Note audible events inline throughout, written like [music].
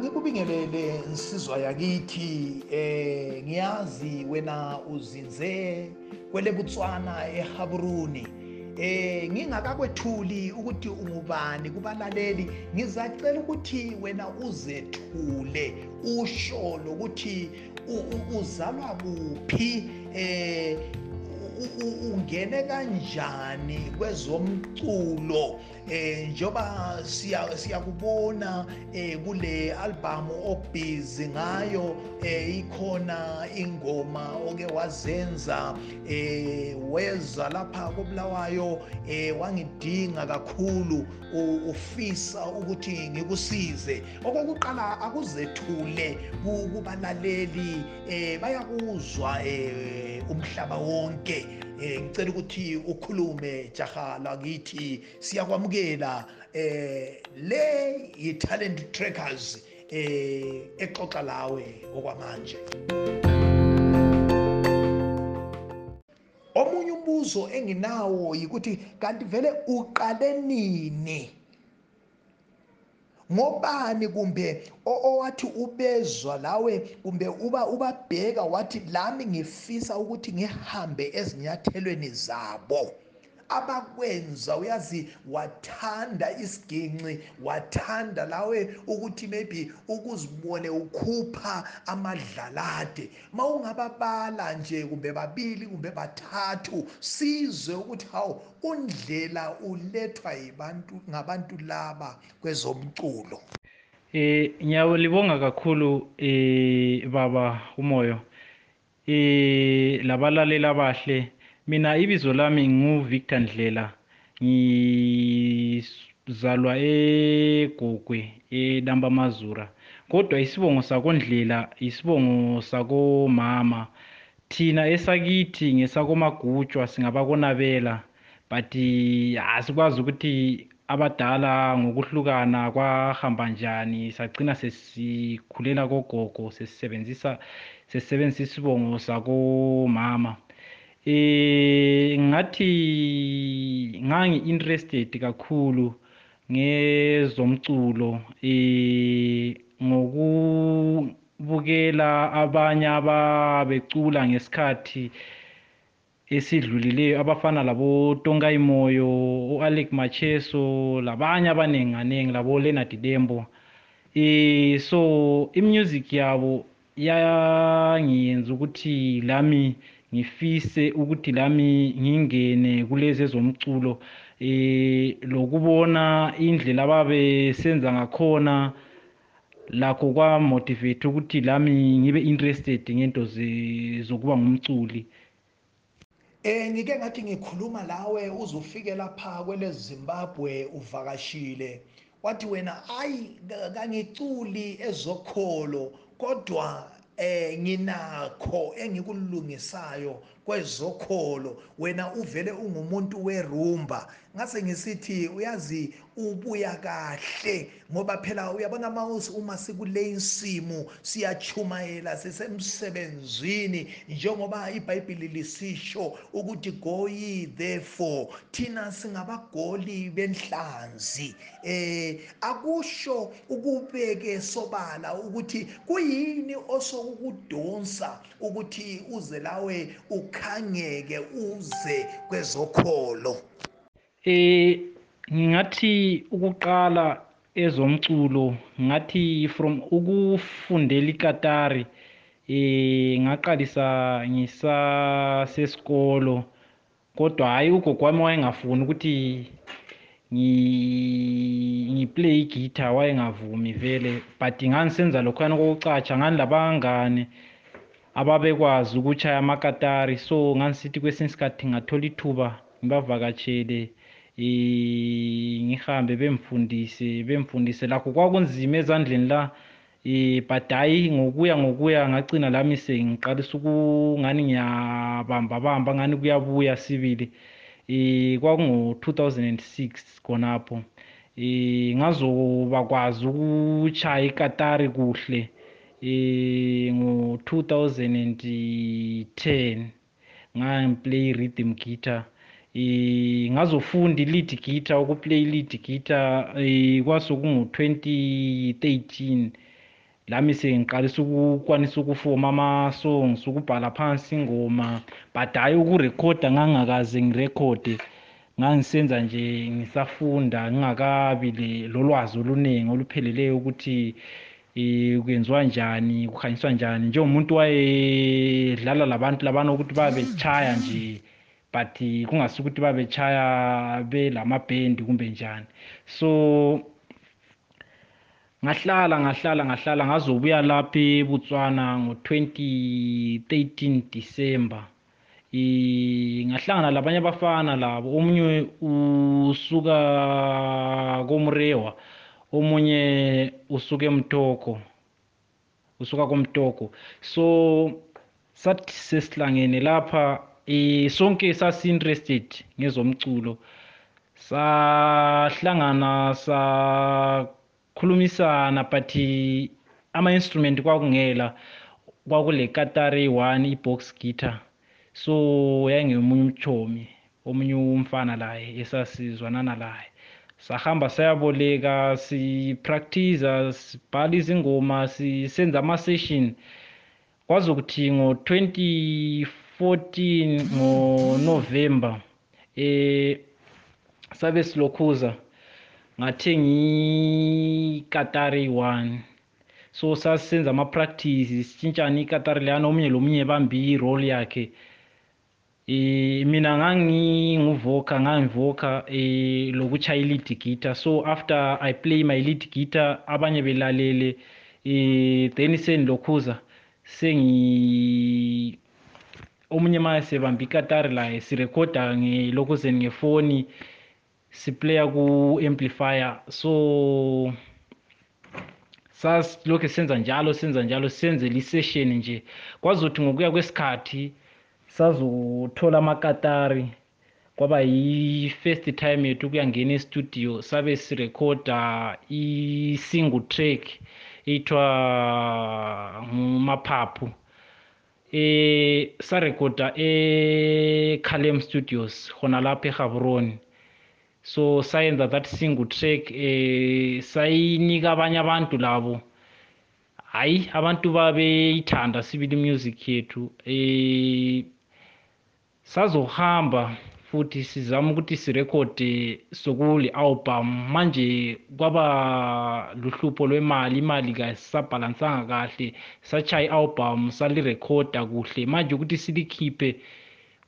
ngikubingelele nsizwa yakithi eh ngiyazi wena uzinze kwele Botswana eHaburuni. Eh ngingakakwethuli ukuthi ungubani kubalaleli. Ngizacela ukuthi wena uzethule usho lokuthi uzalwa kuphi eh ungene kanjani kwezomculo eh njoba siya siyakubona eh kule album obhizi ngayo eh ikhona ingoma oke wazenza eh weza lapha kobulawayo eh wangidinga kakhulu ufisa ukuthi ngikusize. Okokuqala akuzethule kubalaleli eh bayakuzwa eh umhlaba wonke. Eh ngicela ukuthi ukhulume jaha lakithi siyakwamukela eh le yi talent trackers eh exoxa lawe okwamanje. Omunye umbuzo enginawo yikuthi kanti vele uqale nini? Ngobani kumbe owathi ubezwa lawe kumbe uba ubabheka wathi lami ngifisa ukuthi ngihambe ezinyathelweni zabo. Abakwenza uyazi wathanda isiginci wathanda lawe ukuthi maybe ukuzibone ukhupha amadlalade. Mawungababala nje kumbe babili kumbe bathathu sizwe ukuthi hawu undlela ulethwa yibantu ngabantu laba kwezomculo. Eh ngiyawulibonga kakhulu eh baba umoyo eh labalaleli abahle mina ibizo lami ngu-Victor Ndlela. Ngizalwa eGogwe eNamba Mazura kodwa isibongo sakondlela isibongo sakomama. Thina esakithi ngesakomagutshwa singabakonabela but asikwazi ukuthi abadala ngokuhlukana kwahamba njani sagcina sesikhulela kogogo sesisebenzisa sesisebenzisa isibongo sakomama. Eh ngathi ngangi interested kakhulu ngezomculo eh ngokubukela abanye ababecula ngesikhathi esidlulileyo abafana labo Tongai Moyo uAlec Macheso labanye abaningi anengi labo Leonard Dembo. Eh so imusic yabo yangiyenza ukuthi lami ngifise ukuthi lami ngingene kulezi ezomculo eh lokubona indlela ababesenza ngakhona lakho kwa motivate ukuthi lami ngibe interested ngento zokuba ngumculi. Eh ngike ngathi ngikhuluma lawe uzufike lapha kwele Zimbabwe uvakashile. Wathi wena ayi kangiculi ezokholo kodwa eh nginakho engikulungisayo kwezokholo. Wena uvele ungumuntu werumba. Ngase ngisithi uyazi ubuya kahle ngoba phela uyabona mawusi uma sikule insimo siyachumayela sisemsebenzini njengoba iBhayibheli lisisho ukuthi go ye therefore thina singabagoli benhlanzi. Eh akusho ukubeke sobala ukuthi kuyini osokudonsa ukuthi uze lawe ukhangeke uze kwezokholo. Eh ngingathi ukuqala ezomculo ngathi from ukufundela ikatari eh ngaqalisa ngisasesikolo kodwa hayi ugogo wami wayengafuni ukuthi ngiplay igitha wayengavumi vele but nganisenza lokhuyana kokucatsha ngani labangane ababekwazi ukuchaya amakatari so nganisithi kwesinye isikhathi ngathola ithuba ngibavakatshele eh ngihambe bemfundise bemfundise lakho kwakunzima ezandleni la eh but hayi ngokuya ngokuya ngagcina lami sengiqalisa ukungani ngiyabamba bamba ngani kuyabuya sibili. Eh kwakungo 2006 khonapho. Eh ngazobakwazi ukuchaya ikatari kuhle eh ngo 2010 ngiplay rhythm guitar. eh ngazofunda lead guitar ukuplay lead guitar eh kwasokungu 2013 lami sengiqalisa ukukwanisa ukufoma ama-songs ukubhala phansi ingoma but hhayi ukurekhoda ngangakaze ngirekhode. Ngangisenza nje ngisafunda ngingakabi lolwazi oluningi olupheleleyo ukuthi um kwenziwa njani kukhanyiswa njani. Njengomuntu wayedlala labantu labana ukuthi babechaya nje but kungasi ukuthi babechaya belamabhendi kumbe njani. So ngahlala ngahlala ngahlala ngazobuya lapha eBotswana ngo-2013 December. Ngahlangana labanye abafana labo. Omunye usuka komrewa omunye usuka emtoko usuka komtoko. So sathi sesihlangene lapha eh sonke sasinterested ngezomculo. Sahlangana sakhulumisana but ama instrument kwakungela kwakule Katari 1 ibox guitar. So yangemunye umchomi omunye umfana laye esasizwanana laye sahamba sayaboleka sipractice sibhala izingoma sisenza ama session kwazokuthi ngo 24 14 ngoNovember eh sabe silokhuza? Ngathengi ikatari 1 so sasenza ama practice sitshintshana ikatari leyana omunye lomunye ebambi role yakhe. Eh mina nganginguvoka ngangivoka eh lokuchaya lead guitar so after i play my lead guitar abanye belalele eh then sendilokhuza sengi omunye manje sebamba ikatari laye sirekhoda ngelokhuzeni ngefoni siplaya ku-amplifier. So sasilokhu senza njalo senza njalo senzela isession nje. Kwazothi ngokuya kwesikhathi sazothola amakatari kwaba yi-first time yethu ukuyangena estudio sabe sirekhoda i-single track ethiwa ngumaphaphu. Eh sarekhoda e-Calem Studios khona lapha eGaborone so sayenza that single track eh sayinika abanye abantu labo. Hayi abantu babeyithanda sibili music yethu eh sazohamba. Futhi sizama ukuthi sirekhode sokule album. Manje kwaba luhlupho lwemali imali kasisabhalansanga kahle. Sachaya i-album salirekhoda kuhle. Manje ukuthi silikhiphe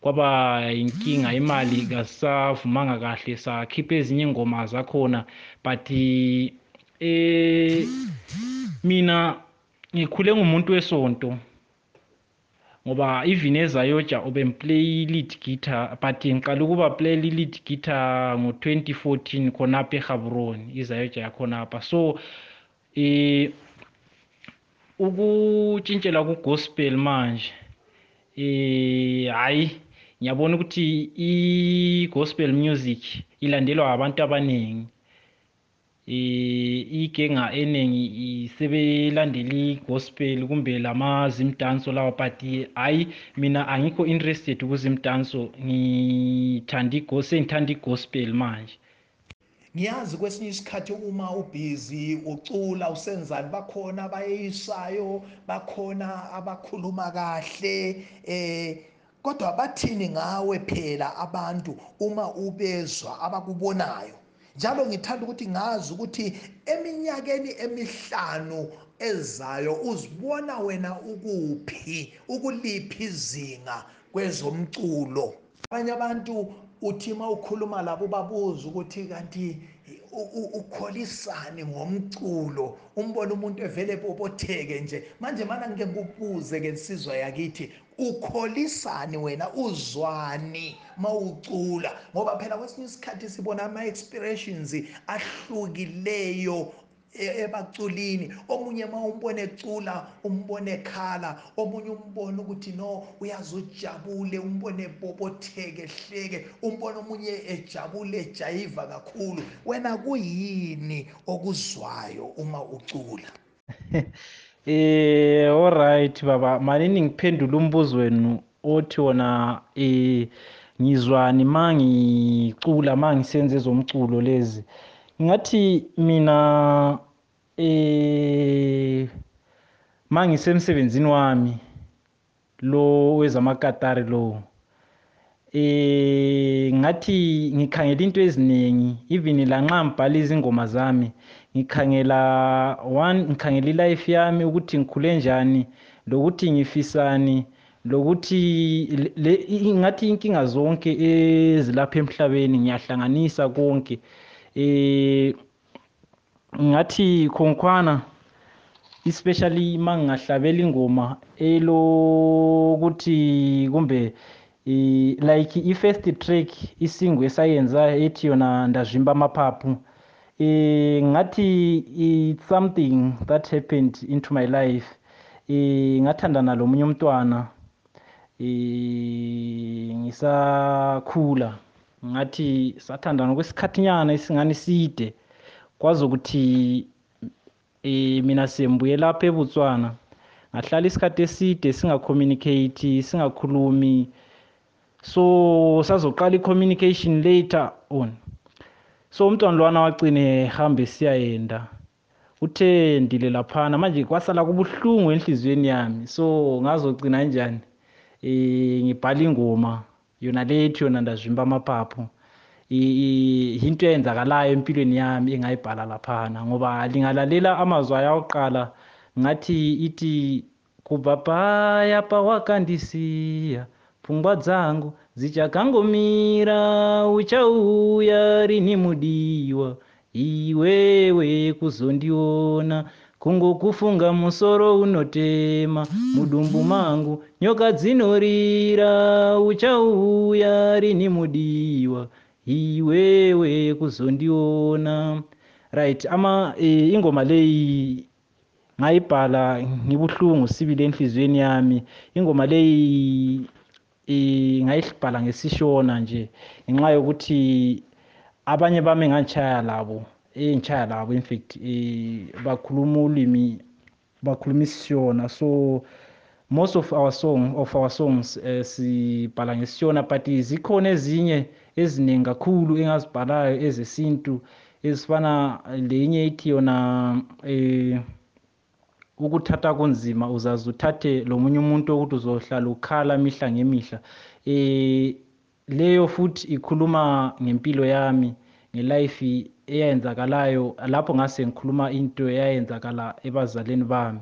kwaba inkinga imali kasavumanga kahle. Sakhipha ezinye ingoma zakhona but eh mina ngikhule ngumuntu wesonto. Ngoba even ezayoja ubemplay lead guitar but ngiqala ukuba play lead guitar ngo-2014 khonapha eGaborone izayoja yakhonapha. So eh ukutshintshela ku-gospel manje eh hayi ngiyabona ukuthi i-gospel music ilandelwa abantu abaningi. eh igenga eningi sebelandela i-gospel kumbe lamazimdanso lawa but hayi mina angikho interested kuzimdanso ngithanda sengithanda i-gospel manje. Ngiyazi kwesinye isikhathi uma ubhizi ucula usenzani bakhona abayeyisayo bakhona abakhuluma kahle eh kodwa bathini ngawe phela abantu uma ubezwa abakubonayo? Njalo ngithanda ukuthi ngazi ukuthi eminyakeni emihlanu ezayo uzibona wena ukuphi ukuliphi izinga kwezomculo. Abanye abantu uthi uma ukhuluma labo babuza ukuthi kanti ukholisani ngomculo umbone umuntu evele ebobotheke nje. Manje mana ngike ngikubuze ke nsizwa yakithi ukholisani wena uzwani mawucula. Ngoba phela kwesinye isikhathi sibona ama-expressions ahlukileyo ebaculini. Omunye uma umbone ecula umbone ekhala omunye umbone ukuthi no uyaze ujabule umbone ebobotheke hleke. Umbone omunye ejabule ejayiva kakhulu. Wena kuyini okuzwayo uma ucula? [laughs] eh alright baba. Manini ngiphendula umbuzo wenu othi wona eh ngizwani mangicula mangisenze ezomculo lezi. Ngathi mina eh mangisemsebenzini wami lo wezamakatari lo. Eh ngathi ngikhangela into eziningi even la nxa ngibhala izingoma zami ngikhangela one ngikhangela ilife yami ukuthi ngikhule njani lokuthi ngifisani lokuthi ngathi inkinga zonke ezilapha emhlabeni ngiyahlanganisa konke. Eh ngathi khonkhwana especially mangingahlabela ingoma elokuthi kumbe like i-first track isingo esayenza ethi yona ndazvimba amaphaphu eh ngathi it's something that happened into my life eh ngathandana lomunye umntwana eh ngisakhula. Ngathi sathandana kwesikhathinyana esingani side kwazi ukuthi eh mina sembuye lapha eBotswana. Ngahlala isikhathi eside singacommunicate singakhulumi so sazoqala i-communication later on. So umntwana lwana wagcine hambe siyayenda uthe ndile laphana manje kwasala kubuhlungu enhliziyweni yami. So ngazogcina kanjani? Eh ngibhala ingoma. Yona lethi yona ndazvimba amaphaphu. Into eyenzakalayo empilweni yami engayibhala laphana ngoba lingalalela amazwi ayawoqala ngathi ithi kubhabhaya pawakandisiya pfungwa dzangu dzichakangomira uchauya rini mudiwa. Iwewe kuzondiona kungokufunga musoro unotema. Mudumbu mangu nyoka dzinorira uchauya rini mudiwa. Iwewe kuzondiona. Right ama e, ingoma leyi ngayibhala ngibuhlungu sibili enhliziyweni yami. Ingoma leyi e, ngayibhala ngesishona nje ngenxa yokuthi abanye bami ngangitshaya labo engitshaya labo in fact e, bakhuluma ulimi bakhuluma isishona. So most of our song of our songs uh, sibhala ngesishona but zikhona ezinye eziningi kakhulu engazibhalayo ezesintu ezifana lenye ithi yona eh ukuthatha kunzima uzaze uthathe lo munye umuntu ukuthi uzohlala ukhala mihla ngemihla. Eh leyo futhi ikhuluma ngempilo yami ngelife eyenzakalayo lapho ngase ngikhuluma into eyayenzakala ebazaleni bami.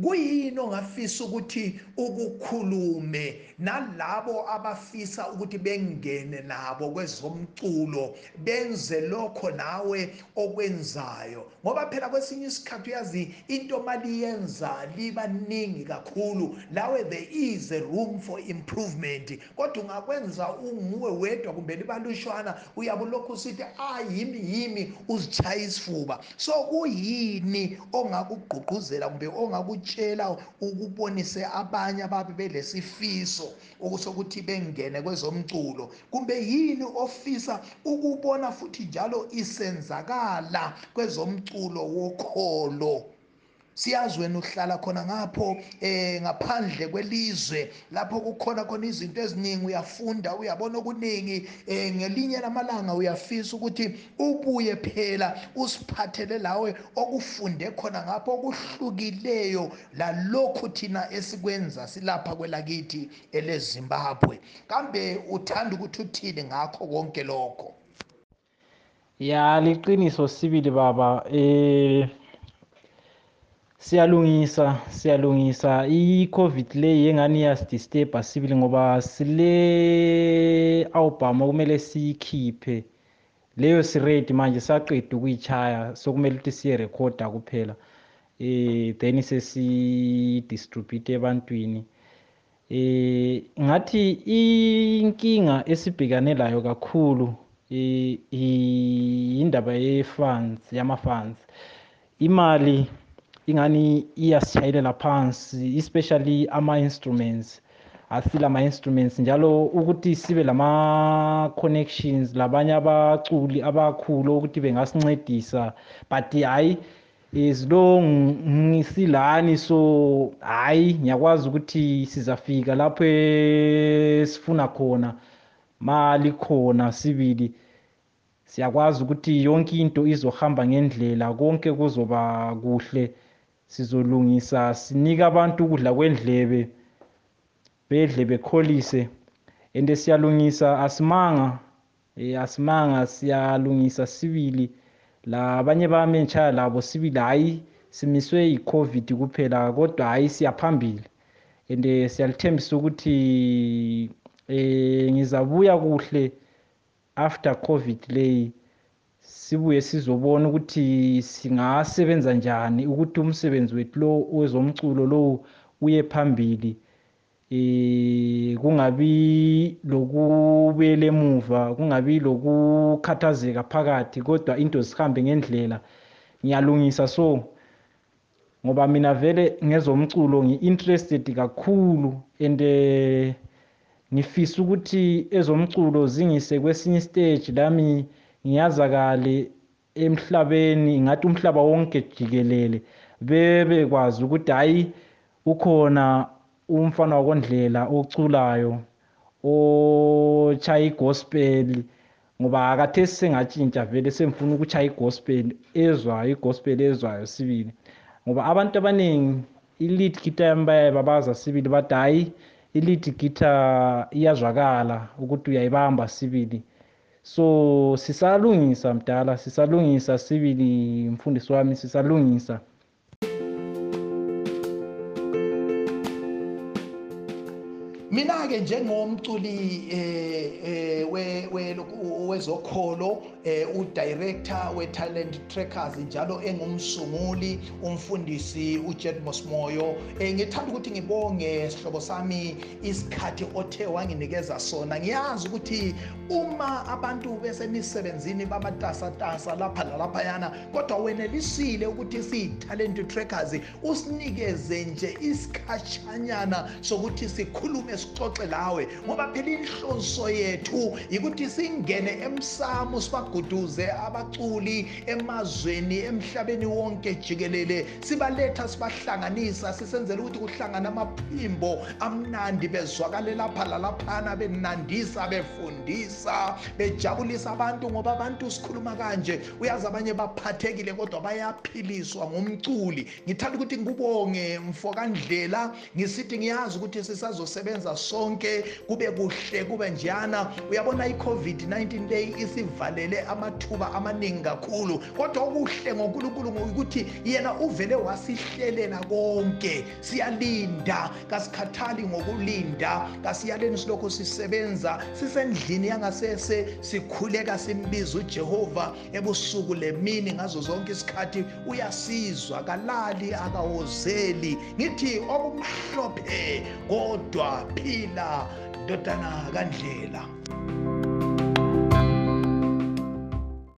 Kuyini ongafisa ukuthi ukukhulume nalabo abafisa ukuthi bengene nabo kwezomculo benze lokho nawe okwenzayo? Ngoba phela kwesinye isikhathi uyazi into maliyenza libaningi kakhulu. Lawe there is a room for improvement. Kodwa ungakwenza unguwe wedwa kumbe libalushwana uyabe ulokhu usithi ah yimi yimi uzitshaya isifuba. So kuyini ongakugqugquzela kumbe ongaku ukutshela ukubonise abanye ababe belesifiso okusokuthi bengene kwezomculo. Kumbe yini ofisa ukubona futhi njalo isenzakala kwezomculo wokholo? Siyazi wena uhlala khona ngapho eh ngaphandle kwelizwe lapho kukhona khona izinto eziningi uyafunda uyabona okuningi eh ngelinye lamalanga uyafisa ukuthi ubuye phela usiphathele lawe okufunde khona ngapho okuhlukileyo lalokhu thina esikwenza silapha kwelakithi eleZimbabwe. Kambe uthanda ukuthi uthini ngakho konke lokho? Ya liqiniso sibili baba. Eh siyalungisa siyalungisa. I-covid le yengani iyasidisterba sibili ngoba sile album okumele siyikhiphe. Leyo siredi manje saqeda ukuyichaya sokumele ukuthi siyerekhoda kuphela. Eh then sesidistribute ebantwini. Eh ngathi inkinga esibhekane layo kakhulu eh indaba ye-funds yama-funds. Imali ingani iyasishayelela phansi especially ama-instruments. Asile ama-instruments njalo ukuthi sibe lama-connections labanye abaculi abakhulu ukuthi bengasincedisa. But hhayi izilo ngisilani so hhayi ngiyakwazi ukuthi sizafika lapho esifuna khona mali khona sibili. Siyakwazi ukuthi yonke into izohamba ngendlela konke kuzoba kuhle. Sizolungisa sinike abantu ukudla kwendlebe bedle bekholise. And siyalungisa asimanga eh asimanga siyalungisa sibili. Labanye bami enchaya labo sibili hayi simiswe yiCovid kuphela kodwa hayi siyaphambili. And siyalithembisa ukuthi eh ngizabuya kuhle after Covid leyi. Sibuye sizobona ukuthi singasebenza njani ukuthi umsebenzi wethu lo wezomculo lo uye phambili eh kungabi lokubele emuva kungabi lokukhathazeka phakathi kodwa into zihambe ngendlela. Ngiyalungisa so ngoba mina vele ngezomculo ngi-interested kakhulu and eh, ngifisa ukuthi ezomculo zingise kwesinye stage lami ngiyazakale emhlabeni ngathi umhlaba wonke jikelele bebekwazi ukuthi hayi ukhona umfana wakondlela oculayo ochaya igospel ngoba akathesi sengatshintsha vele semfuna ukuchaya igospel ezwayo igospel ezwayo sibili. Ngoba abantu abaningi i-lead guitar yami bayaye babaza sibili bathi hhayi i-lead guitar iyazwakala ukuthi uyayibamba sibili. So sisalungisa mdala sisalungisa sibili mfundisi wami sisalungisa mina ke njengomculi eh eh we we- wezokholo eh udirector we talent trackers njalo engumsunguli umfundisi uJetmos Moyo eh ngithanda ukuthi ngibonge sihlobo sami isikhathi othe wanginikeza sona. Ngiyazi ukuthi uma abantu besemisebenzini bamatasatasa lapha nalaphayana kodwa wenelisile ukuthi siyi-talent trackers usinikeze nje isikhashanyana sokuthi sikhulume sixoxe lawe ngoba phela inhloso yethu yikuthi singene emsamo sibaguduze abaculi emazweni emhlabeni wonke jikelele. Sibaletha sibahlanganisa sisenzela ukuthi kuhlangana amaphimbo amnandi bezwakale lapha lalaphana benandisa befundisa bejabulisa abantu ngoba abantu sikhuluma kanje. Uyazi abanye baphathekile kodwa bayaphiliswa ngumculi. Ngithanda ukuthi ngikubonge mfokandlela ngisithi ngiyazi ukuthi sisazosebenza sonke kube kuhle kube njana. Uyabona i-covid-19 leyi isivalele amathuba amaningi kakhulu kodwa okuhle ngonkulunkulu ukuthi yena uvele wasihlelela konke. Siyalinda kasikhathali ngokulinda kasiyaleni silokhu sisebenza. Sisendlini yangasese sikhuleka simbiza ujehova ebusuku lemini ngazo zonke isikhathi. Uyasizwa kalali akawozeli. Ngithi okumhlophe kodwa phila ndodana kandlela.